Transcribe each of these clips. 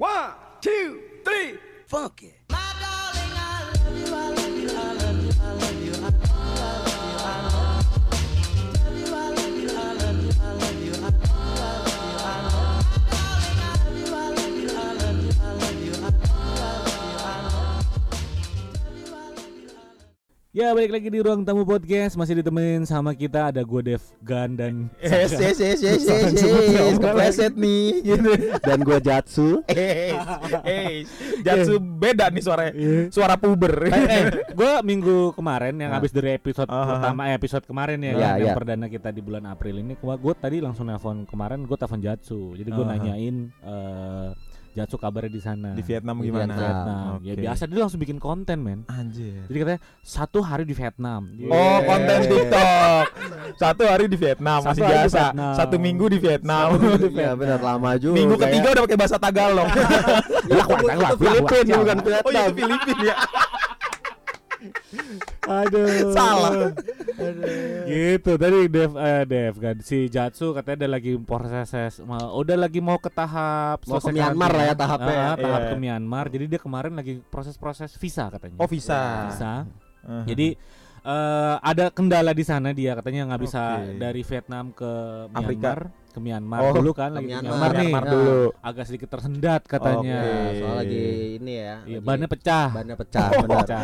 One, two, three, funky. Ya balik lagi di ruang tamu podcast masih ditemenin sama kita ada gue Dev Gan dan Yes, yes, yes, yes, yes, yes, kepleset nih. Gitu. Dan gua Jatsu. Eh, eh, Jatsu beda nih suaranya. Iya. Suara puber. eh, gue minggu kemarin yang Ah. habis dari episode Ah. pertama eh, episode kemarin ya, kan, yang iya. perdana kita di bulan April ini gue tadi langsung nelpon kemarin gue telepon Jatsu jadi gue Ah. nanyain eh, Jatsu kabarnya di sana Di Vietnam Di gimana? Vietnam. Vietnam. ya Oke. biasa dia langsung bikin konten men Anjir. jadi katanya satu hari di Vietnam Oh, konten TikTok. Satu hari di Vietnam Satu masih di biasa. Vietnam. Satu minggu di Vietnam. Iya benar lama juga. Minggu ya. ketiga udah pakai bahasa Tagalog. Ya, itu Filipina bukan Oh, itu Vietnam. Filipina ya. Aduh. Salah. gitu tadi Dev eh, Dev kan si Jatsu katanya ada lagi proses mau udah lagi mau ke tahap Mau ke Myanmar lah ya tahapnya ya. Ah, tahap Iya. ke Myanmar jadi dia kemarin lagi proses-proses visa katanya Oh, visa. visa Uh-huh. jadi eh, ada kendala di sana dia katanya nggak bisa Oke. dari Vietnam ke Afrika. Myanmar ke Myanmar Oh, dulu kan ke lagi Myanmar. Myanmar nih Myanmar Nah. dulu. agak sedikit tersendat katanya Oke. Nah, soal lagi ini ya. Iya, lagi- bannya pecah bannya pecah, Oh, benar. pecah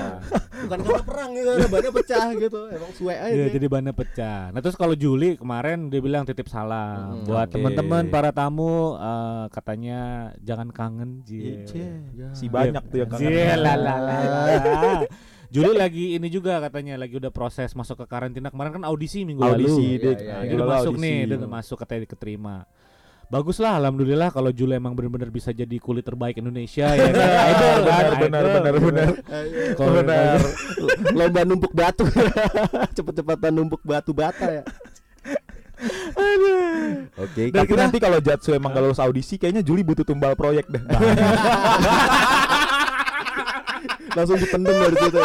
Bukan karena perang gitu, bannya pecah gitu. Emang suwe aja. Iya, dia. jadi bannya pecah. Nah, terus kalau Juli kemarin dia bilang titip salam Hmm, buat oke. teman-teman para tamu eh, katanya jangan kangen, Ji. Ya. Si banyak tuh yang kangen. La. Juli lagi ini juga katanya lagi udah proses masuk ke karantina kemarin kan audisi minggu lalu. Audisi Iya, dia. iya, Nah, iya. jadi Lalu masuk audisi. nih, dia udah masuk katanya diketerima. Bagus lah, alhamdulillah kalau Juli emang benar-benar bisa jadi kulit terbaik Indonesia ya kan. Idol kan, Benar, benar, benar, benar. Lomba numpuk batu. Cepet-cepetan numpuk batu bata ya. Oke, Dan Tapi kita- nanti kalau Jatsu emang gak lulus audisi kayaknya Juli butuh tumbal proyek deh. Langsung dipendem dari situ.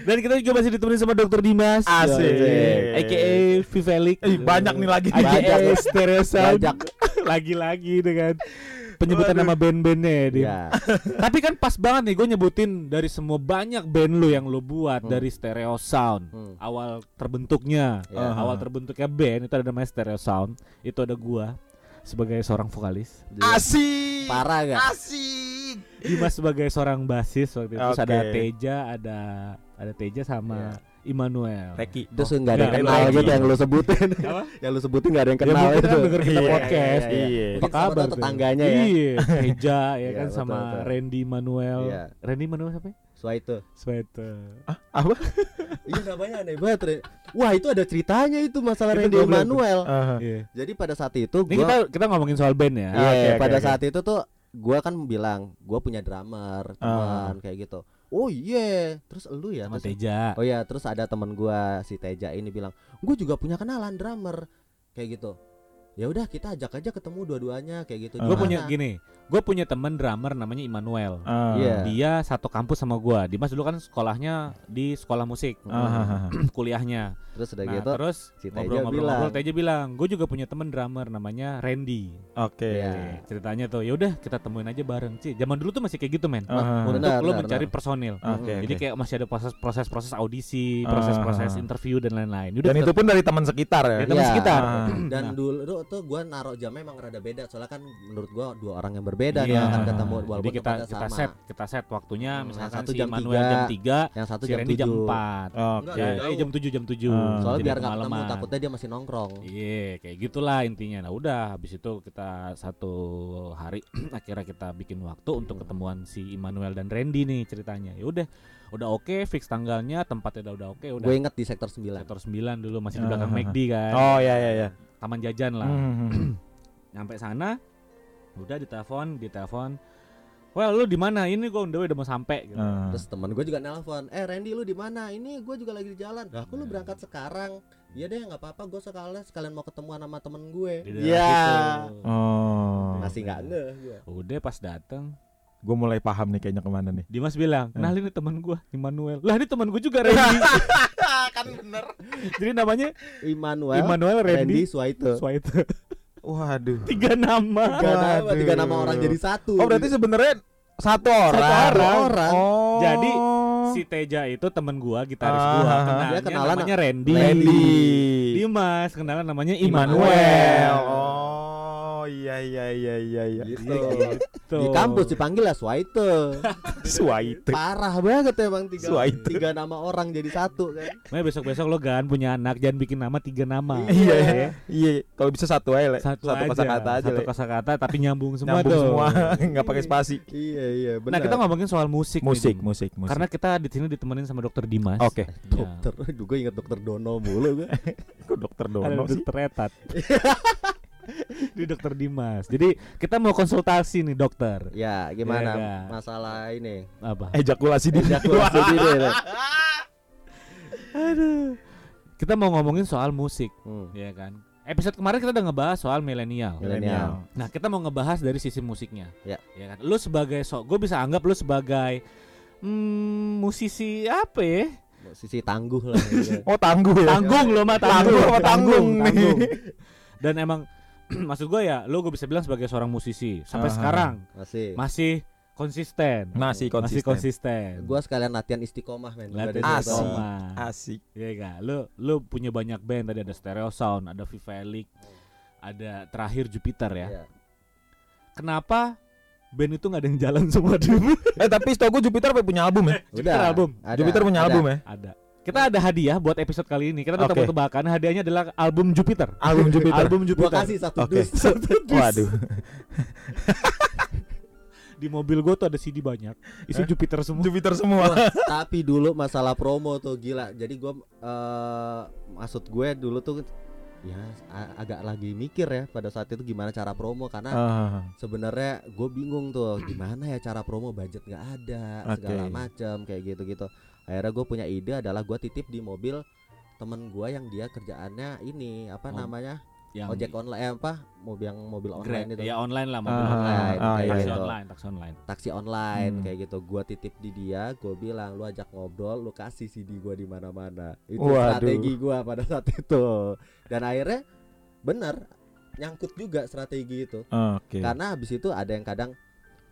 Dan kita juga masih ditemani sama Dokter Dimas. Asik. AKA Vivelik. Eh, banyak nih lagi. AKA Sound. Banyak. Lagi-lagi dengan penyebutan nama band-bandnya ya, Dim. Ya. Tapi kan pas banget nih gue nyebutin dari semua banyak band lu yang lu buat Hmm. dari Stereo Sound. Hmm. Awal terbentuknya, Ya. uh, awal terbentuknya band itu ada namanya Stereo Sound. Itu ada gua sebagai seorang vokalis, Asik. Parah gak? Asik. Dimas sebagai seorang basis waktu itu. Terus ada. Teja, ada ada Teja sama Immanuel. Reki. Terus nggak ada yang kenal lagi. gitu yang lu sebutin. Apa? yang lu sebutin nggak ada yang Ya kenal mungkin itu. kan denger kita Iya, podcast. iya, iya. Apa Mungkin siapa kabar tetangganya ya. Iya, Teja ya Iya, kan betul, sama betul. Randy Manuel. Iya. Randy Manuel siapa? ya? Soal itu. Sweater. Apa? Iya namanya aneh banget. Re. Wah itu ada ceritanya itu masalah Itu Randy Emmanuel. Uh, Iya. Jadi pada saat itu Ini gua kita kita ngomongin soal band ya. Iya, Oke, oke, pada oke. saat itu tuh gua kan bilang gua punya drummer, teman kayak gitu. Oh iya, terus lu ya? Sama Terus- Teja. Oh iya, terus ada teman gua si Teja ini bilang, "Gue juga punya kenalan drummer." Kayak gitu. Ya udah kita ajak aja ketemu dua-duanya kayak gitu. Gue Di punya mana? gini, gue punya teman drummer namanya Immanuel. uh, Iya. Dia satu kampus sama gua. Dimas dulu kan sekolahnya di sekolah musik, Ah, kuliahnya. Terus udah Nah, gitu. terus si bilang. Teja bilang, gue juga punya temen drummer namanya Randy. Oke. Iya. Ceritanya tuh, ya udah kita temuin aja bareng, Ci. Zaman dulu tuh masih kayak gitu, men. Ah, Untuk Benar, lo benar, mencari benar. personil. Oke. Jadi oke. kayak masih ada proses proses-proses audisi, Ah, proses-proses ah. interview dan lain-lain. Dan itu pun dari teman sekitar ya. Ya, teman Iya. sekitar. Ah. Dan Nah. dulu tuh gua naruh jamnya emang rada beda soalnya kan menurut gua dua orang yang berbeda nih Iya. akan ketemu Jadi walaupun kita tempatnya kita sama. set kita set waktunya Hmm, misalkan satu si jam Manuel tiga, jam 3, Yang satu si jam Randy jam 7. 4. Oke. Enggak, Ya, eh, jam 7 jam 7. Ah. Soalnya Jadi biar nggak ketemu takutnya dia masih nongkrong. Iya, kayak gitulah intinya. Nah, udah habis itu kita satu hari akhirnya kita bikin waktu untuk ketemuan si Immanuel dan Randy nih ceritanya. Ya udah, udah oke fix tanggalnya, tempatnya udah udah oke, udah. Gue inget di sektor 9 Sektor 9 dulu masih di belakang Ah. McD kan. Oh ya ya ya. Taman jajan lah. Hmm. Nyampe sana udah ditelepon, ditelepon. Well, lu di mana? Ini gua the way udah mau sampai gitu. Ah. Terus teman gue juga nelpon, eh Randy lu di mana? Ini gue juga lagi di jalan. Lah, aku lu berangkat sekarang. Iya deh, nggak apa-apa. Gue sekalian sekalian mau ketemuan sama temen gue. Iya. situ. Oh. Masih nggak ngeh gue. Udah pas dateng Gue mulai paham nih kayaknya ke mana nih. Dimas bilang, Hmm. nah ini teman gua Immanuel. Lah ini teman gua juga Randy. kan bener. Jadi namanya Immanuel, Immanuel Randy Randy Swaito. Swaito. Waduh. Tiga nama. Tiga nama, Waduh. tiga nama orang jadi satu. Oh berarti sebenarnya satu orang. orang. orang. Oh. Jadi Si Teja itu temen gua, gitaris Ah, gua. ah, Kenalnya dia kenalan namanya Randy. Randy. Dimas, kenalan namanya Immanuel. Immanuel. Oh iya iya iya iya iya. Gitu. Gitu. Di kampus dipanggil lah Swaite. Suwaite. Parah banget emang tiga, Swaite. tiga nama orang jadi satu kan. Makanya besok-besok lo gan punya anak jangan bikin nama tiga nama. Iya iya. Iya, kalau bisa satu aja, Le. Satu, satu aja. kosakata aja, Satu kosakata tapi nyambung semua Nyambung tuh. semua, nggak pakai spasi. Iya iya benar. Nah, kita ngomongin soal musik. nih, Musik, Dim. musik, musik. Karena kita di sini ditemenin sama Dokter Dimas. Oke. Ya. dokter, gue inget dokter Dono mulu gue. Kok dokter Ada Dono sih? dokter Etat. di Dokter Dimas. Jadi kita mau konsultasi nih dokter. Ya gimana Kak. masalah ini? Apa? Ejakulasi dini. Ejakulasi dini. ya. Aduh. Kita mau ngomongin soal musik, Hmm. ya kan? Episode kemarin kita udah ngebahas soal milenial. Milenial. Nah, kita mau ngebahas dari sisi musiknya. Ya. Ya kan? Lu sebagai sok, gue bisa anggap lu sebagai hmm, musisi apa ya? Sisi tangguh lah. gitu. Oh tangguh ya. Tanggung lo mah Tangguh tanggung. apa tanggung nih? tanggung. Dan emang maksud gue ya, lu gue bisa bilang sebagai seorang musisi sampai Aha. sekarang Masih. masih konsisten. Masih Masih konsisten. konsisten. Gua sekalian latihan istiqomah men. Latihan Asik. istiqomah. Asik. Iya gak? Lu lu punya banyak band tadi ada Stereo Sound, ada Vivelic, ada terakhir Jupiter ya. Iya. Kenapa band itu nggak ada yang jalan semua dulu? Eh tapi setahu gue Jupiter apa punya album ya? Jupiter album. Ada, Jupiter punya ada. album ya? ada. Kita ada hadiah buat episode kali ini. Kita udah Oke. tebak-tebakan hadiahnya adalah album Jupiter. Album Jupiter. Album Gua Jupiter. kasih satu Oke. dus. Waduh. Di mobil gua tuh ada CD banyak. Isi Eh? Jupiter semua. Jupiter semua. Tapi dulu masalah promo tuh gila. Jadi gua eh maksud gue dulu tuh ya agak lagi mikir ya pada saat itu gimana cara promo karena Ah, sebenarnya gue bingung tuh gimana ya cara promo budget nggak ada segala Oke. macam kayak gitu gitu akhirnya gue punya ide adalah gue titip di mobil temen gue yang dia kerjaannya ini apa Oh, namanya Yang ojek online eh, apa mobil yang mobil Grab. online itu Ya online lah mobil Ah, online. ah, taksi iya, iya. online, taksi online. taksi online Hmm. kayak gitu gue titip di dia gue bilang lu ajak ngobrol lu kasih CD gue di mana mana itu Waduh. strategi gue pada saat itu dan akhirnya bener nyangkut juga strategi itu Oke. karena habis itu ada yang kadang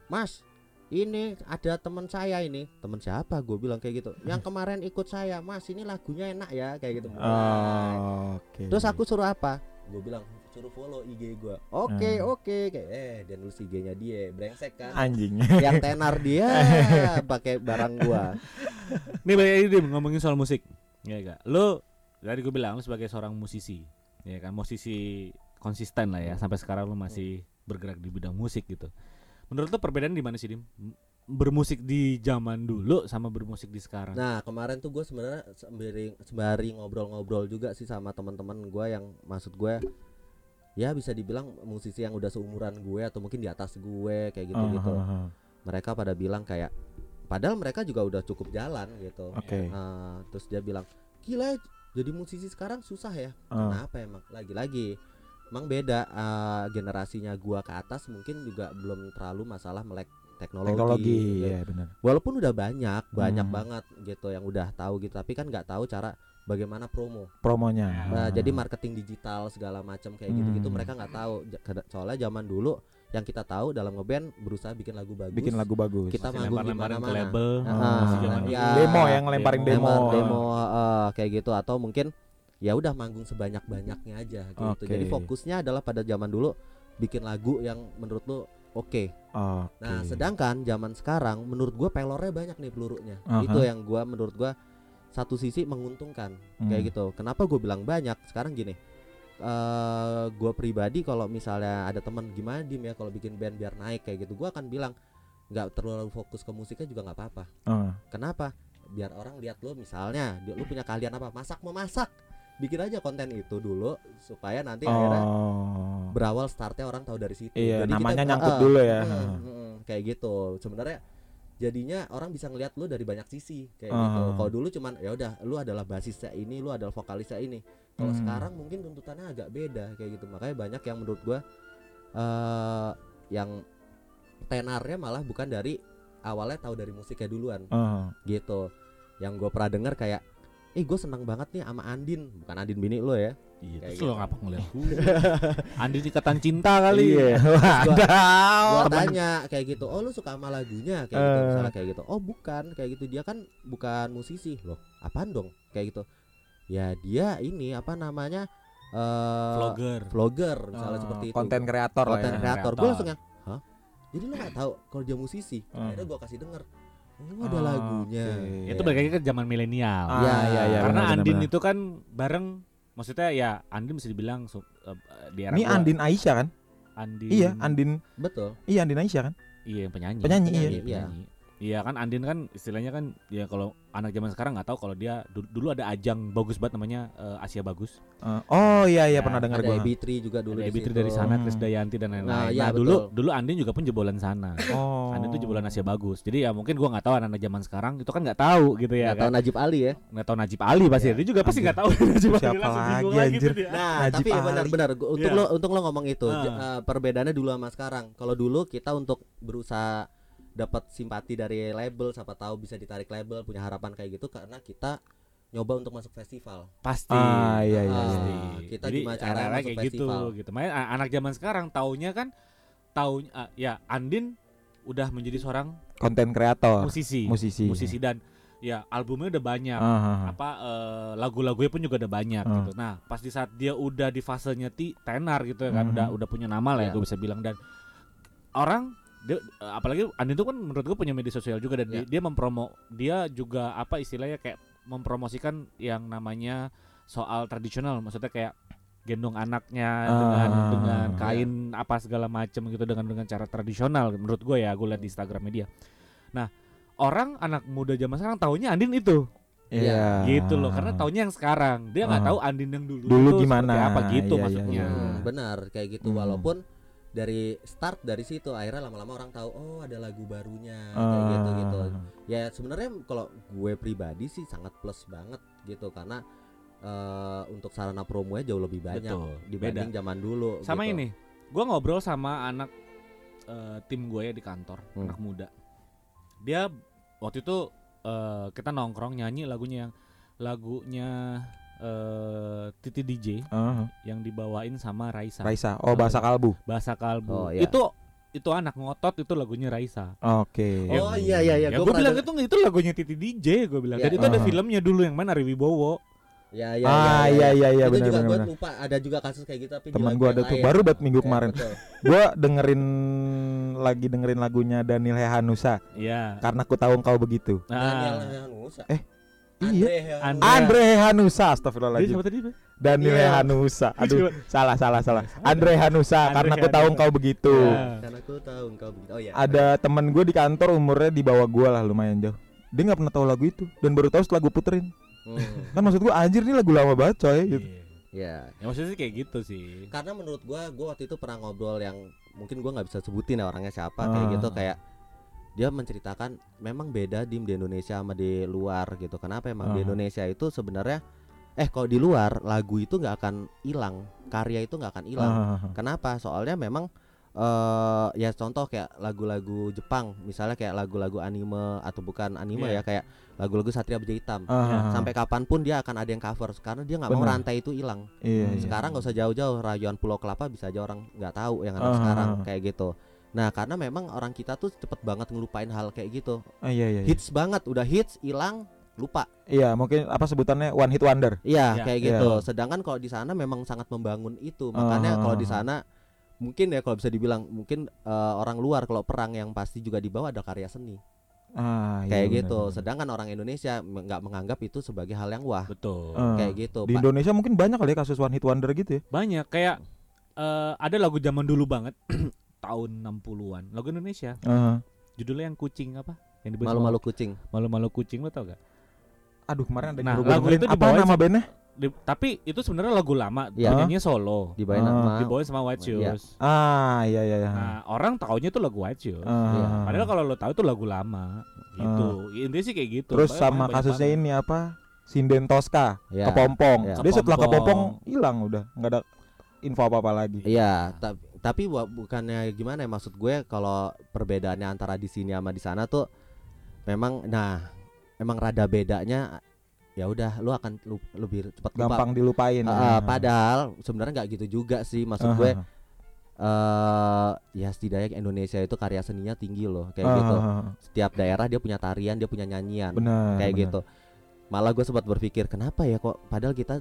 mas ini ada teman saya ini teman siapa gue bilang kayak gitu yang kemarin ikut saya mas ini lagunya enak ya kayak gitu Oh, Oke. terus aku suruh apa gue bilang suruh follow IG gue oke Hmm. oke kayak eh dia nulis IG-nya dia brengsek kan anjing. yang tenar dia pakai barang gua Nih balik lagi Dim, ngomongin soal musik. Ya gak? Lu tadi gue bilang lu sebagai seorang musisi, ya kan musisi konsisten lah ya sampai sekarang lu masih bergerak di bidang musik gitu. Menurut lu perbedaan di mana sih Dim? Bermusik di zaman dulu sama bermusik di sekarang. nah kemarin tuh gue sebenarnya sembari sembari ngobrol-ngobrol juga sih sama teman-teman gua yang maksud gue ya bisa dibilang musisi yang udah seumuran gue atau mungkin di atas gue kayak gitu gitu ah, ah. mereka pada bilang kayak padahal mereka juga udah cukup jalan gitu Oke. Nah, terus dia bilang gila jadi musisi sekarang susah ya Ah. Kenapa emang? Lagi-lagi emang beda eh, generasinya gua ke atas mungkin juga belum terlalu masalah melek teknologi. Teknologi, gitu. ya benar. Walaupun udah banyak, banyak Hmm. banget gitu yang udah tahu gitu, tapi kan nggak tahu cara bagaimana promo. Promonya. Nah, Ah. jadi marketing digital segala macam kayak gitu-gitu Hmm. mereka nggak tahu. Soalnya zaman dulu yang kita tahu dalam ngeband berusaha bikin lagu bagus. bikin lagu bagus. Kita Masih manggung di mana-mana. label. Ah, Masih zaman ya. demo yang ngelemparin demo. demo, demo eh, kayak gitu atau mungkin ya udah manggung sebanyak banyaknya aja gitu. Oke. Jadi fokusnya adalah pada zaman dulu bikin lagu yang menurut lu oke. Oke. Nah, sedangkan zaman sekarang menurut gua pelornya banyak nih pelurunya. Aha. Itu yang gua menurut gua satu sisi menguntungkan Hmm. kayak gitu. Kenapa gue bilang banyak? Sekarang gini. eh gua pribadi kalau misalnya ada teman gimana dim ya kalau bikin band biar naik kayak gitu gua akan bilang nggak terlalu fokus ke musiknya juga nggak apa-apa Ah. Kenapa? Biar orang lihat lo misalnya, dia lu punya kalian apa? Masak memasak. Bikin aja konten itu dulu supaya nanti akhirnya Oh. berawal startnya orang tahu dari situ. Iya, Jadi namanya kita- nyangkut Ah, dulu ya. mm, mm, mm, kayak gitu. Sebenarnya jadinya orang bisa ngelihat lu dari banyak sisi kayak Ah. gitu. Kalau dulu cuman ya udah lu adalah basisnya ini, lu adalah vokalisnya ini. Kalau Hmm. sekarang mungkin tuntutannya agak beda kayak gitu. Makanya banyak yang menurut gua eh yang tenarnya malah bukan dari awalnya tahu dari musiknya duluan Ah. gitu yang gue pernah denger kayak eh gue senang banget nih sama Andin bukan Andin bini lo ya Iya, terus gitu. lo ngapa ngeliat gue? Andi ikatan cinta kali. Iya. gua Wadaw. tanya kayak gitu oh lu suka sama lagunya kayak gitu Eh. misalnya kayak gitu oh bukan kayak gitu dia kan bukan musisi loh apaan dong kayak gitu ya dia ini apa namanya eh Vlogger. vlogger misalnya Eh, seperti itu konten kreator lah konten ya. kreator gue langsung yang hah jadi lu nggak tahu kalau dia musisi Hmm. akhirnya gue kasih denger oh ada Oh, lagunya oke. Itu balik lagi ke zaman milenial. Ah, Iya, iya, iya, Karena benar, Andin benar. itu kan bareng maksudnya ya Andin bisa dibilang su- eh, di era Ini gua, Andin Aisyah kan? Andin Iya, Andin. betul Iya, Andin Aisyah kan? iya yang penyanyi Penyanyi, iya. penyanyi. Iya kan Andin kan istilahnya kan ya kalau anak zaman sekarang nggak tahu kalau dia du- dulu ada ajang bagus banget namanya eh, Asia Bagus. Eh, oh iya iya Ya, pernah dengar ada gua. AB3 juga dulu Ada Ebitri dari sana, Hmm. Chris Dayanti dan lain-lain. Nah, Nah, iya, dulu betul. dulu Andin juga pun jebolan sana. Oh. Andin itu jebolan Asia Bagus. Jadi ya mungkin gua nggak tahu anak-anak zaman sekarang itu kan nggak tahu gitu ya Nggak tahu kan. Najib Ali ya Nggak tahu Najib Ali pasti. Iya. Dia juga pasti nggak tahu Najib Ali. Siapa lagi, lagi anjir? tuh dia. Nah, Najib tapi Ali. benar-benar gua- untuk Iya. lo untuk lo ngomong itu j- eh, perbedaannya dulu sama sekarang. Kalau dulu kita untuk berusaha dapat simpati dari label, siapa tahu bisa ditarik label, punya harapan kayak gitu karena kita nyoba untuk masuk festival. Pasti. Ah, iya, iya, Ah, Pasti. kita Jadi gimana masuk kayak festival. gitu gitu. A- anak zaman sekarang taunya kan tahu ya Andin udah menjadi seorang Konten kreator. musisi. Musisi. Musisi dan ya albumnya udah banyak. Ah, ah. apa eh, lagu-lagunya pun juga udah banyak Ah. gitu. Nah, pas di saat dia udah di fasenya ti tenar gitu ya kan, Mhm. udah udah punya nama lah ya Iya. gue bisa bilang dan orang dia eh, apalagi Andin itu kan menurut gue punya media sosial juga dan Iya. dia, dia mempromo dia juga apa istilahnya kayak mempromosikan yang namanya soal tradisional maksudnya kayak gendong anaknya dengan Ah, dengan iya. kain apa segala macam gitu dengan dengan cara tradisional menurut gue ya gue lihat di Instagramnya dia. Nah, orang anak muda zaman sekarang taunya Andin itu Iya. gitu loh karena taunya yang sekarang dia nggak Ah. tahu Andin yang dulu Dulu tuh gimana? apa gitu Iya, iya, maksudnya iya. Hmm, benar kayak gitu Hmm. walaupun dari start dari situ akhirnya lama-lama orang tahu oh ada lagu barunya Ah. kayak gitu gitu. Ya sebenarnya kalau gue pribadi sih sangat plus banget gitu karena eh, untuk sarana promonya jauh lebih banyak Betul, dibanding zaman dulu. sama gitu. ini gua ngobrol sama anak eh, tim gue ya di kantor Hmm. anak muda dia waktu itu eh, kita nongkrong nyanyi lagunya yang lagunya Titi DJ Ah, yang dibawain sama Raisa Raisa. Oh, bahasa kalbu. bahasa kalbu Oh, iya. itu itu anak ngotot itu lagunya Raisa Oke. Oh iya iya iya ya gue gue bilang itu itu lagunya Titi DJ gue bilang Ya. dan itu ada Ah. filmnya dulu yang mana Wibowo Ya ya ah, iya iya iya itu benar juga benar. gue benar. lupa ada juga kasus kayak gitu tapi Teman yang ada tuh baru buat minggu Ya, kemarin. Gua dengerin lagi dengerin lagunya Daniel Hehanusa Iya. karena ku tahu engkau begitu. Daniel Nah, Hehanusa. Eh, Andre iya. Hehanusa. Andre. Andre Hehanusa, Jadi astagfirullahaladzim. siapa tadi? Pak? Daniel Iya. Hehanusa. Aduh, salah salah salah. Andre Hehanusa Andre karena ku tahu engkau begitu. Ya. Karena aku tahu engkau begitu. Oh iya. Ada temen gue di kantor umurnya di bawah gua lah lumayan jauh. Dia nggak pernah tahu lagu itu dan baru tahu setelah gue puterin. Hmm, Kan maksud gua anjir nih lagu lama banget coy gitu. Iya. ya. Ya maksudnya sih kayak gitu sih. Karena menurut gua gua waktu itu pernah ngobrol yang mungkin gua nggak bisa sebutin ya orangnya siapa Ah. kayak gitu kayak dia menceritakan memang beda dim di Indonesia sama di luar gitu. Kenapa emang di Ah. Indonesia itu sebenarnya eh kalau di luar lagu itu nggak akan hilang, karya itu nggak akan hilang. Ah, Kenapa? Soalnya memang eh ya contoh kayak lagu-lagu Jepang, misalnya kayak lagu-lagu anime atau bukan anime Iya. ya kayak lagu-lagu Satria Baja Hitam. ah, Sampai kapan pun dia akan ada yang cover karena dia nggak mau rantai itu hilang. iya, iya. Sekarang nggak usah jauh-jauh rayuan Pulau Kelapa bisa aja orang nggak tahu yang ada Ah. sekarang kayak gitu. Nah karena memang orang kita tuh cepet banget ngelupain hal kayak gitu. Ah, iya iya. iya. Hits banget, udah hits hilang lupa. Iya, mungkin apa sebutannya one hit wonder. Iya Iya. kayak Iya. gitu. Sedangkan kalau di sana memang sangat membangun itu. Makanya Ah. kalau di sana mungkin ya kalau bisa dibilang mungkin eh, orang luar kalau perang yang pasti juga di bawah ada karya seni Ah, iya, kayak benar, gitu. benar. Sedangkan orang Indonesia nggak menganggap itu sebagai hal yang wah Betul. Ah. kayak gitu. Di Pak. Indonesia mungkin banyak kali ya kasus one hit wonder gitu ya. Banyak kayak eh, ada lagu zaman dulu banget tahun 60-an. Lagu Indonesia. Ah. Judulnya yang kucing apa? Yang dibawa Malu-malu kucing. malu-malu kucing lo tau gak? Aduh, kemarin ada Nah, lagu itu apa nama bandnya? Di- tapi itu sebenarnya lagu lama, Iya. penyanyinya solo. Dibawain Ah. sama Dibawain sama White Iya. Shoes. Ah, iya iya iya. Nah, orang taunya itu lagu White Shoes. Ah. Iya. Padahal kalau lo tahu itu lagu lama gitu. Intinya sih kayak gitu. Terus sama kasusnya banget. ini apa? Sinden Tosca, Ya. kepompong. Iya. Dia setelah Kepompong. hilang udah, nggak ada info apa-apa lagi. Iya, ta- tapi wa- bukannya gimana ya maksud gue kalau perbedaannya antara di sini sama di sana tuh memang nah emang rada bedanya ya udah lu akan lu, lebih cepat lupa. gampang dilupain Ah, ah, padahal sebenarnya nggak gitu juga sih maksud gue eh ya setidaknya Indonesia itu karya seninya tinggi loh kayak gitu. setiap daerah dia punya tarian dia punya nyanyian benar kayak benar. gitu malah gue sempat berpikir kenapa ya kok? Padahal kita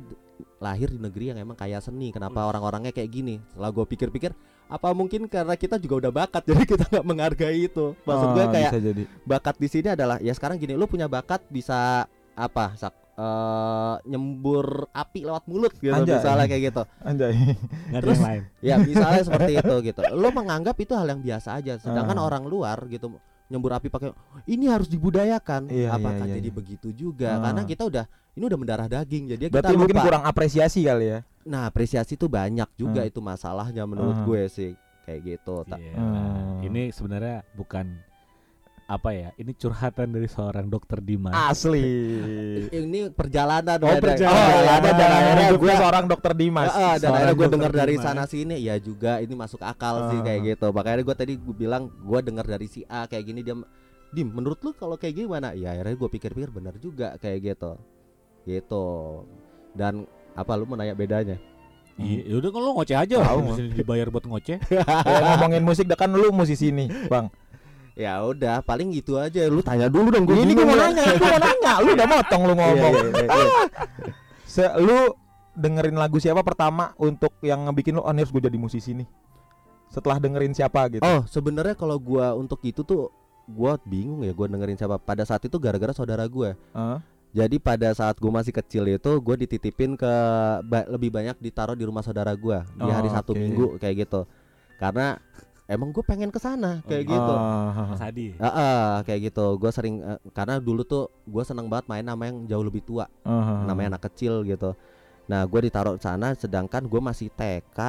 lahir di negeri yang emang kaya seni kenapa orang-orangnya kayak gini? Setelah gue pikir-pikir apa mungkin karena kita juga udah bakat jadi kita nggak menghargai itu? Maksud gue Ah, kayak jadi. bakat di sini adalah ya sekarang gini lu punya bakat bisa apa sak eh, nyembur api lewat mulut gitu Anjay. misalnya kayak gitu. Anjay. Terus- yang lain. ya misalnya seperti itu gitu. Lo menganggap itu hal yang biasa aja sedangkan Ah. orang luar gitu nyembur api pakai ini harus dibudayakan Iya, apakah iya, iya, jadi iya. begitu juga Ah. karena kita udah ini udah mendarah daging jadi ya kita berarti mungkin lupa kurang apresiasi kali ya nah apresiasi itu banyak juga Ah. itu masalahnya menurut Ah. gue sih kayak gitu Ta- Iya. Hmm. ini sebenarnya bukan apa ya ini curhatan dari seorang dokter Dimas. Asli. Ini perjalanan Oh, ya, perjalanan. dan akhirnya gue seorang dokter Dimas. Ah, ah, dan akhirnya gue dengar dari Dimas. sana sini ya juga ini masuk akal sih Ah. kayak gitu. Makanya gue tadi gue bilang gue dengar dari si A kayak gini dia dim menurut lu kalau kayak gimana? Ya akhirnya gue pikir-pikir benar juga kayak gitu. Gitu. Dan apa lu mau nanya bedanya? Iya, yaudah kalau ngoceh aja. Tahu, dibayar buat ngoceh. ya, ngomongin musik kan lu musisi nih bang ya udah paling gitu aja. Lu tanya dulu dong gue ini gue mau nanya gue mau nanya. Lu udah motong lu ngomong. Iya, Se- lu dengerin lagu siapa pertama untuk yang ngebikin lu oh harus gue jadi musisi nih. Setelah dengerin siapa gitu? Oh sebenarnya kalau gua untuk itu tuh gua bingung ya gua dengerin siapa. Pada saat itu gara-gara saudara gua. Hah? Jadi pada saat gue masih kecil itu gue dititipin ke ba- lebih banyak ditaruh di rumah saudara gue di hari Oh, Sabtu oke. Minggu kayak gitu. Karena emang gue pengen ke sana kayak Oh, gitu. Ah, Mas Hadi. Heeh, kayak gitu. Gue sering eh, karena dulu tuh gue seneng banget main sama yang jauh lebih tua, ah, namanya anak kecil gitu. Nah gue ditaruh di sana, sedangkan gue masih TK,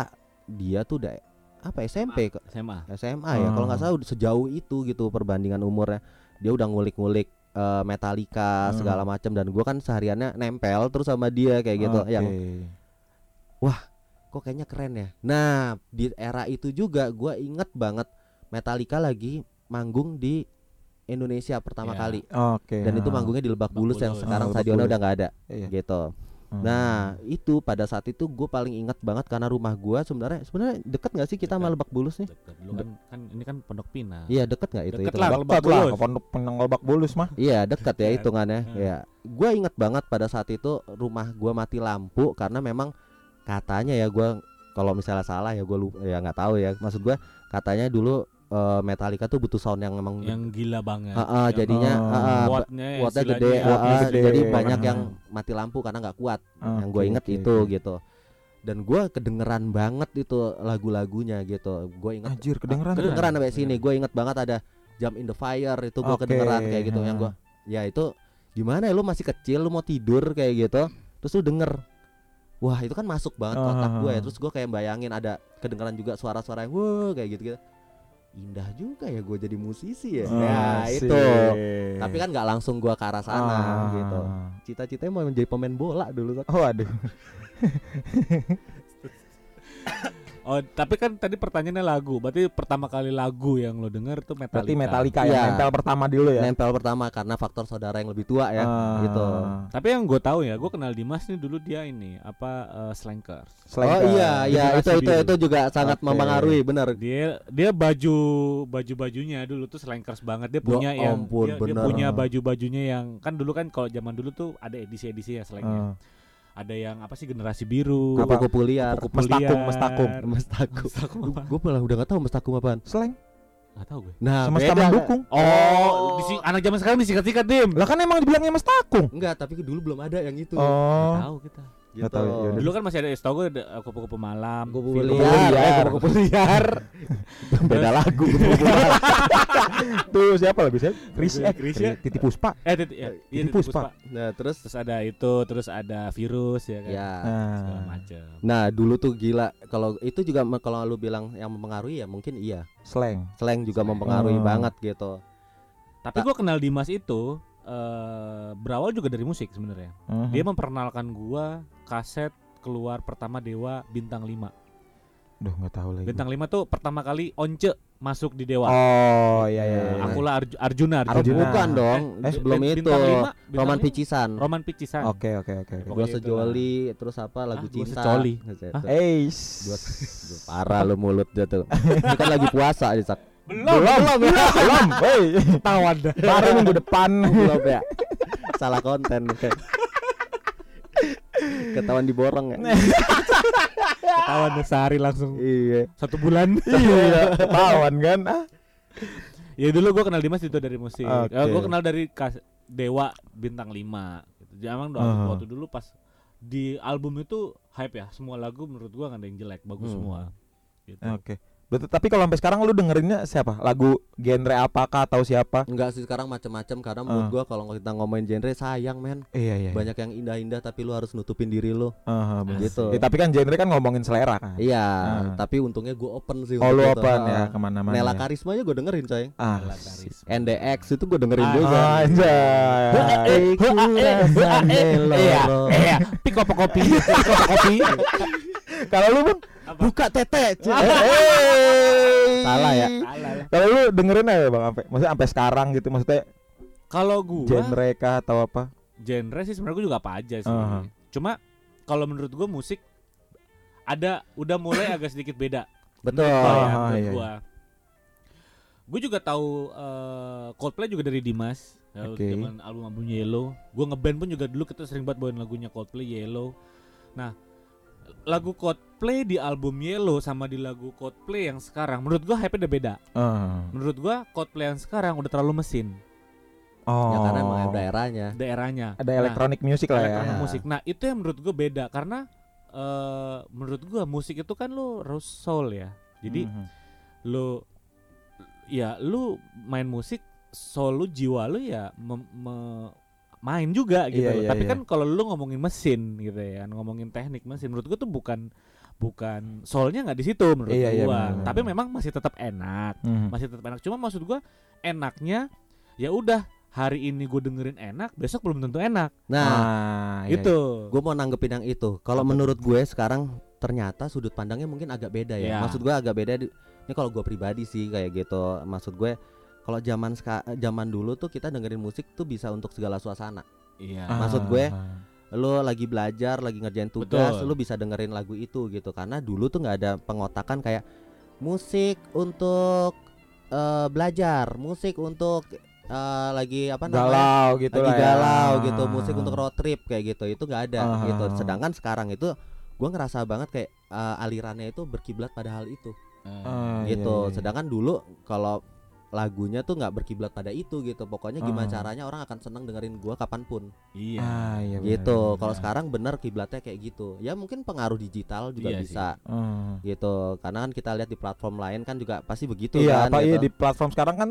dia tuh udah apa SMP ke SMA. SMA ya. Kalau nggak Ah. salah udah sejauh itu gitu perbandingan umurnya. Dia udah ngulik-ngulik eh, Metallica segala macam dan gua kan sehariannya nempel terus sama dia kayak gitu Oke. yang kok kayaknya keren ya. Nah, di era itu juga gua inget banget Metallica lagi manggung di Indonesia pertama Ya. kali. Oke. Dan itu ah. manggungnya di Lebak Lebak Bulus yang sekarang Lebak stadionnya udah nggak ada Iya. gitu. Hmm. Nah, itu pada saat itu gue paling inget banget karena rumah gua sebenarnya sebenarnya deket nggak sih kita sama. Lebak Bulus nih? Deket. Dulu kan, kan ini kan Pondok Pinang. Iya deket nggak itu? Deket itu lah. Lebak lah Bulus. ke pondok penang Lebak Bulus mah Iya dekat ya Iya. hitungannya. Hmm. Ya, gue inget banget pada saat itu rumah gua mati lampu karena memang katanya ya gua kalau misalnya salah ya gue lupa ya nggak tahu ya. Maksud gua katanya dulu eh, Metallica tuh butuh sound yang memang Yang gila banget. Ah, ah, Yang jadinya Oh. ah, ah, wattnya wattnya istilahnya gede, ah, wattnya ah, gede. jadi banyak Ah. yang mati lampu karena nggak kuat yang gue inget oke, itu oke. gitu. Dan gua kedengeran banget itu lagu-lagunya gitu. Gue inget Anjir kedengeran tuh. kedengeran sampai sini Kedengeran. gue inget banget ada Jump in the Fire itu gue Oke, kedengeran kayak gitu yang gue ya itu gimana ya lu masih kecil lu mau tidur kayak gitu terus lu denger wah itu kan masuk banget ke otak gue ya terus gue kayak bayangin ada kedengeran juga suara-suara yang wah kayak gitu gitu indah juga ya gue jadi musisi ya Asik. itu tapi kan nggak langsung gue ke arah sana Ah. gitu cita-citanya mau menjadi pemain bola dulu. Oh aduh. Oh, tapi kan tadi pertanyaannya lagu. Berarti pertama kali lagu yang lo denger tuh Metallica. Berarti Metallica Iya. yang nempel pertama dulu ya. nempel pertama karena faktor saudara yang lebih tua ya Ah. gitu Tapi yang gue tahu ya, gue kenal Dimas nih dulu dia ini apa eh, slankers. Oh Slankers. iya, iya itu itu itu juga sangat Oke. mempengaruhi, benar. Dia dia baju baju bajunya dulu tuh slankers banget. Dia Ya punya yang ampun, dia, dia punya baju bajunya yang kan dulu kan kalau zaman dulu tuh ada edisi-edisi ya slanknya. Ah. Ada yang apa sih generasi biru. Apa? Kupu-kupu liar. kupu-kupu Mestakum, mestakum. Mestakum. Mestakum? Gue malah udah gak tahu mestakum apaan. Slang Gak tahu gue. Nah, semesta beda. mendukung. Oh, disi- anak zaman sekarang disikat-sikat dim. Lah kan emang dibilangnya mestakung. Enggak, tapi dulu belum ada yang itu. Oh. Tahu kita. Gitu. tahu, yaudah. Dulu kan masih ada setahu gue ada uh, kupu-kupu malam. Kupu-kupu liar. eh, kupu-kupu liar. beda lagu. Tuh siapa lagu siapa? Chris eh, Chris ya? Titi Puspa. Eh, titi, ya, iya, Titi Titi Puspa. Puspa. nah, terus Terus ada itu, terus ada virus ya kan. ya. Segala Nah, macam. Nah, dulu tuh gila. Kalau itu juga kalau lu bilang yang mempengaruhi ya mungkin iya. slang. Slang juga Slang. mempengaruhi Oh. banget gitu. Tapi gue kenal Dimas itu eh berawal juga dari musik sebenarnya. Mhm. Dia memperkenalkan gua kaset keluar pertama Dewa Bintang 5. Duh nggak tahu lagi. Bintang 5 tuh pertama kali Once masuk di Dewa. Oh iya iya. Nah, iya. Akulah Arju- Arjuna, Oh, Arjuna. bukan dong, Eh, sebelum bin- itu bintang lima, bintang Roman lima. Picisan. Roman Picisan. Oke oke oke. Gua sejoli terus apa lagu Ah, gua cinta. secoli. Gitu. Eh, Gua gua parah lu mulut dia tuh. Ini kan lagi puasa aja sak. belum belum ya. belum. Hei, Tawan baru minggu depan. Belum ya. Salah konten kayak. Ketahuan diborong ya. Tawan dah sehari langsung iya. satu bulan. Iya, ketahuan kan. Ah. ya dulu gua kenal Dimas itu dari musik. Oke. Ya, gua kenal dari kas- Dewa bintang 5 gitu. Jadi emang doang Uh-huh. waktu dulu pas di album itu hype ya. Semua lagu menurut gua nggak ada yang jelek, bagus Hmm. semua. Gitu. Oke. Betul, tapi kalau sampai sekarang lu dengerinnya siapa? Lagu genre apakah atau siapa? Enggak sih sekarang macam-macam karena menurut Ah. gua kalau kita ngomongin genre sayang men. Iya iya. Banyak yang indah-indah tapi lu harus nutupin diri lu. Aha, bener. Gitu. Eh, tapi kan genre kan ngomongin selera kan. Iya, Ah. tapi untungnya gua open sih. Oh lu open Ah. ya ke mana-mana. Nela ya. Karisma aja gua dengerin coy. Ah, Nela Karisma. NDX itu gua dengerin Ah, juga. Anjay. Iya, Iya, pick up kopi, pick up kopi. Kalau lu bang, Buka tete. Salah ya. Salah lah. Kalau lu dengerin aja bang, sampai maksudnya sampai sekarang gitu, maksudnya Kalau gua genre kah atau apa? genre sih sebenarnya gua juga apa aja sih. Aha. Cuma kalau menurut gua musik ada udah mulai agak sedikit beda. Betul. Gua ya, menurut iya, gua. Gue juga tahu eh, Coldplay juga dari Dimas. Ya, Oke. Zaman album album Yellow. Gue ngeband pun juga dulu kita sering banget bawain lagunya Coldplay Yellow. Nah, lagu Coldplay di album Yellow sama di lagu Coldplay yang sekarang menurut gua hype udah beda. Ah. Menurut gua Coldplay yang sekarang udah terlalu mesin Oh. Ya karena emang daerahnya. daerahnya. ada Nah, elektronik music lah ya. elektronik Ya. musik. Nah, itu yang menurut gua beda karena eh menurut gua musik itu kan lu harus soul ya. Jadi Mhm. lu ya lu main musik soul lu jiwa lu ya mem- me- main juga gitu Iya, loh. iya, tapi iya. kan kalau lu ngomongin mesin gitu ya ngomongin teknik mesin menurut gua tuh bukan bukan soulnya nggak di situ menurut Iya, iya, gua benar, tapi benar. memang masih tetap enak Mhm. masih tetap enak cuma maksud gua enaknya ya udah hari ini gue dengerin enak besok belum tentu enak Nah, Ah, iya, gitu gue mau nanggepin yang itu. Kalau menurut gue sekarang ternyata sudut pandangnya mungkin agak beda ya. Iya. Maksud gue agak beda. Ini kalau gue pribadi sih kayak gitu. Maksud gue kalau zaman zaman dulu tuh kita dengerin musik tuh bisa untuk segala suasana. iya Ah. maksud gue, Lo lagi belajar, lagi ngerjain tugas, Betul. lo bisa dengerin lagu itu gitu. Karena dulu tuh nggak ada pengotakan kayak musik untuk eh, belajar, musik untuk eh, lagi apa namanya? galau gitu lagi ya. galau gitu musik untuk road trip kayak gitu itu nggak ada Ah. gitu sedangkan sekarang itu gua ngerasa banget kayak eh, alirannya itu berkiblat pada hal itu Ah, iya, gitu iya, iya. sedangkan dulu kalau lagunya tuh nggak berkiblat pada itu gitu pokoknya gimana Ah. caranya orang akan senang dengerin gua kapan pun iya Ah, iya, benar, gitu benar, kalau benar. sekarang bener kiblatnya kayak gitu ya mungkin pengaruh digital juga Iya bisa Ah. gitu karena kan kita lihat di platform lain kan juga pasti begitu Iya, kan apa iya gitu. di platform sekarang kan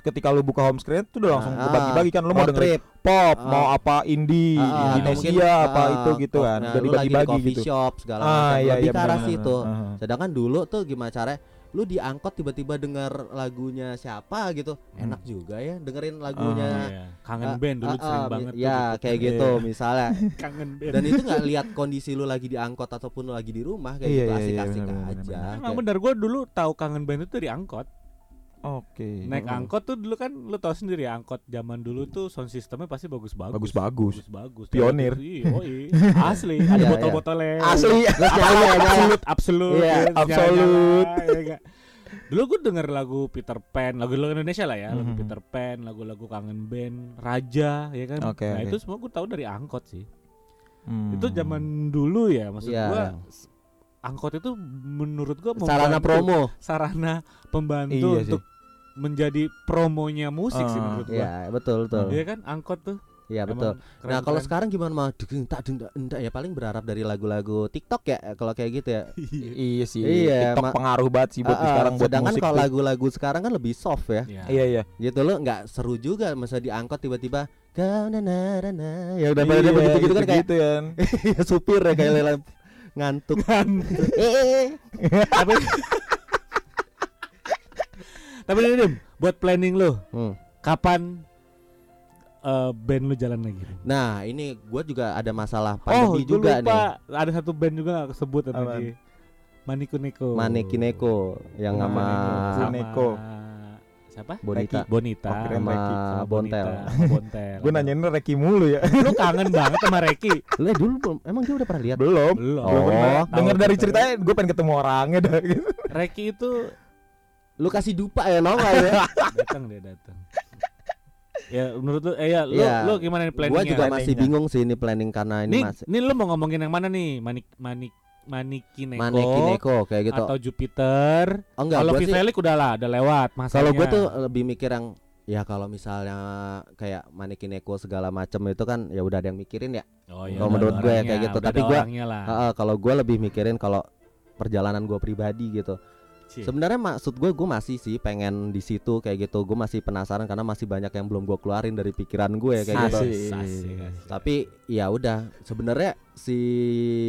ketika lu buka home screen tuh udah langsung Ah, bagi-bagi kan lu mau dengerin trip pop, Ah. mau apa indie, Ah, atau Indonesia mungkin, apa ah, itu gitu kan. nah, udah lu lagi di dibagi-bagi coffee gitu. shop segala Ah, macam iya lebih iya ke arah benar, situ benar. Ah. Sedangkan dulu tuh gimana caranya lu di angkot tiba-tiba denger lagunya siapa gitu Hmm. enak juga ya dengerin lagunya Iya. kangen Ah, band dulu ah, sering ah, banget tuh ya gitu. kayak gitu misalnya kangen band dan itu nggak lihat kondisi lu lagi di angkot ataupun lu lagi di rumah kayak Iya, gitu iya, iya, asik-asik benar, benar, aja. Emang Kayak- bener gue dulu tahu kangen band itu dari angkot. Oke. Naik Mm-mm. angkot tuh dulu kan lu tahu sendiri ya, angkot zaman dulu tuh sound sistemnya pasti bagus-bagus. Bagus-bagus. Bagus-bagus. Pionir. Iya, iya. Asli, ada Iya, botol-botolnya. Asli. Absolut, absolut. Iya, ya, absolut. ya nggak? Dulu gue denger lagu Peter Pan, lagu-lagu Indonesia lah ya, lagu Mhm. Peter Pan, lagu-lagu kangen band, Raja, ya kan. Oke, nah oke. itu semua gue tahu dari angkot sih. Hmm. Itu zaman dulu ya, maksud Iya. gua angkot itu menurut gua sarana promo sarana pembantu Iya sih. untuk menjadi promonya musik sih Ah, menurut gua. Iya betul betul Iya kan angkot tuh. Iya betul emang Nah kalau sekarang gimana mah deng tak deng enggak ya paling berharap dari lagu-lagu TikTok ya kalau kayak gitu ya. I- iya sih. Iya, TikTok pengaruh banget sih buat ah, sekarang buat sedangkan musik. kalau tuh. lagu-lagu sekarang kan lebih soft ya. Iya. Iya iya. Gitu lo nggak seru juga masa diangkot tiba-tiba kau na na na na ya udah pada Iya, begitu gitu kan kayak gitu kan. ya, supir ya kayak lela ngantuk. eh, tapi Tapi ini Dim, buat planning lu, Hmm. kapan eh, band lu jalan lagi? Nah ini gue juga ada masalah oh, pandemi gua juga lupa. nih. Ada satu band juga gak kesebut Apaan? tadi. Manikuneko. Manekineko yang sama sama Neko. siapa? Bonita. Reki. Bonita. Oh, sama Reki. Sama Bontel. Bonita, sama Bontel. Gue nanyain Reki mulu ya. lu kangen banget sama Reki. Lu eh, dulu belum emang dia udah pernah lihat? Belum. Belum. Oh. Dengar dari ceritanya gue pengen ketemu orangnya dah gitu. Reki itu Lu kasih dupa ya nongol ya. datang dia datang. ya menurut lu eh ya lu, Iya. lu gimana nih Gua planningnya? juga masih Planningnya. bingung sih ini planning karena ini Nih, masih nih lu mau ngomongin yang mana nih? Manik manik Manikineko Manekineko kayak gitu. atau Jupiter? Oh enggak, Kalau gua Vivelik udah lah, udah lewat masanya. kalau gue tuh lebih mikir yang ya kalau misalnya kayak Manekineko segala macam itu kan ya udah ada yang mikirin ya. oh, iya, kalau menurut gue ya kayak gitu, tapi gua-. Heeh, kalau gue lebih mikirin kalau perjalanan gue pribadi gitu. Cie. Sebenarnya maksud gue gue masih sih pengen di situ kayak gitu. Gue masih penasaran karena masih banyak yang belum gue keluarin dari pikiran gue kayak gitu. Tapi ya udah sebenarnya si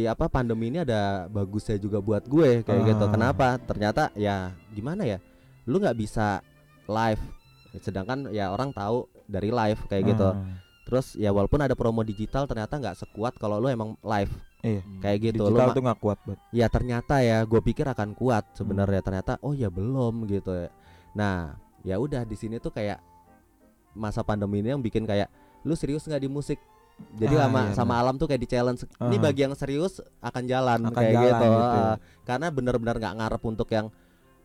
apa pandemi ini ada bagusnya juga buat gue kayak gitu. Ah. Kenapa? Ternyata ya gimana ya? Lu nggak bisa live. Sedangkan ya orang tahu dari live kayak gitu. Hmm. Terus ya walaupun ada promo digital ternyata nggak sekuat kalau lu emang live Iya. kayak gitu. Digital ma- tuh nggak kuat banget. ya ternyata ya gue pikir akan kuat sebenarnya Hmm. ternyata oh ya belum gitu ya. Nah, ya udah di sini tuh kayak masa pandemi ini yang bikin kayak lu serius nggak di musik jadi Ah, sama iya, sama alam tuh kayak di challenge ini Ah. bagi yang serius akan jalan Akan kayak jalan gitu, gitu. Ah, karena benar-benar nggak ngarep untuk yang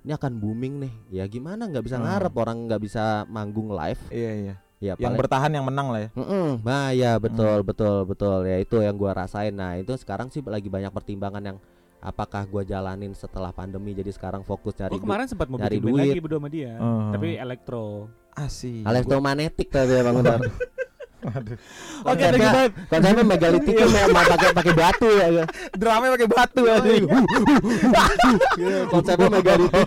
ini akan booming nih ya gimana nggak bisa Hmm. ngarep orang nggak bisa manggung live Iya iya. Ya Yang paling- bertahan yang menang lah ya. Mm-mm, nah ya betul Hmm. betul betul ya itu yang gua rasain nah itu sekarang sih lagi banyak pertimbangan yang apakah gua jalanin setelah pandemi jadi sekarang fokus nyari Gua kemarin sempat mau nyari band duit. lagi berdua sama dia, Hmm. tapi elektro. Asik. du- elektromagnetik tapi emang benar Aduh. Oke, banget. konsepnya megalitik kan memang pakai pakai batu ya ya. Drumnya pakai batu. Iya, konsepnya megalitik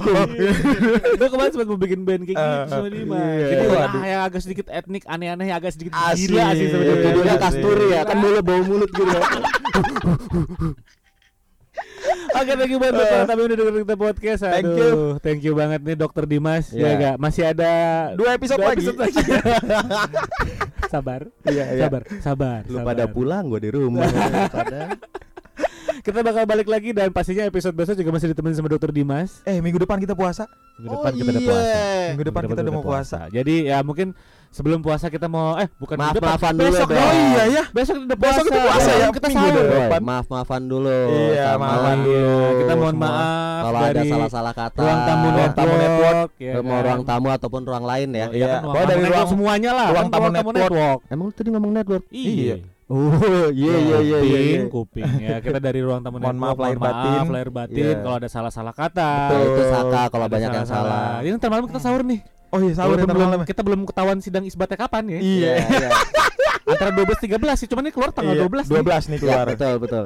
Gue kemarin sempat mau bikin band kayak gitu Eh, sama Dimas. iya. Jadi ah, yang agak sedikit etnik, aneh-aneh, yang agak sedikit gila sih sebenarnya. judulnya Asik. kasturi ya kan mulai bau mulut gitu Oke, thank you banget buat para tamu yang udah dengerin kita podcast. Thank Aduh, you. Thank you banget nih Dokter Dimas. Iya. Ya enggak? Masih ada Dua episode dua lagi. episode lagi. sabar. Iya iya. Sabar, sabar. Lu sabar. pada pulang gua di rumah pada Kita bakal balik lagi dan pastinya episode besok juga masih ditemenin sama Dokter Dimas. Eh minggu depan kita puasa. Minggu Oh depan kita udah puasa. iya. Minggu depan kita udah mau puasa. Jadi ya mungkin sebelum puasa kita mau eh bukan minggu depan, Maaf-maafan dulu, besok dong. Oh iya ya. Besok udah puasa. Besok kita puasa ya, kita minggu sahur. depan. Boy, maaf-maafan dulu Iya, maafan dulu. Kita mohon semua. maaf kalau ada salah-salah kata ruang tamu Ruang network, tamu network, ya mau kan? ruang tamu ataupun ruang lain ya. Iya, Iya, kan, dari ruang- semuanya lah. ruang tamu network. Emang lu tadi ngomong network? Iya. Oh, iya iya iya iya. Kuping, iya. kuping ya. Kita dari ruang tamu Mohon network. maaf lahir maaf, batin. lahir batin Iya. kalau ada salah-salah kata. Nah, itu Saka kalau banyak yang salah. Ini ntar malam kita sahur nih. Oh iya sahur ntar belum, kita belum ketahuan sidang isbatnya kapan ya. Iya. iya. Antara 12 13 sih, cuman ini keluar tanggal Iya, 12 nih. 12 nih Ya, keluar. betul betul.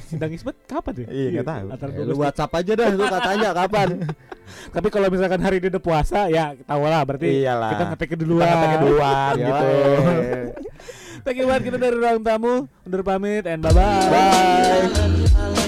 Sidang isbat kapan ya? Iya, nggak tahu. Antara Eh, 12 lu WhatsApp aja dah lu katanya kapan. Tapi kalau misalkan hari ini udah puasa ya tahu lah berarti Iyalah. kita ngetek Kita duluan. ngeteknya duluan Ya, gitu. Thank you banget kita dari ruang tamu. Undur pamit and bye bye. Bye.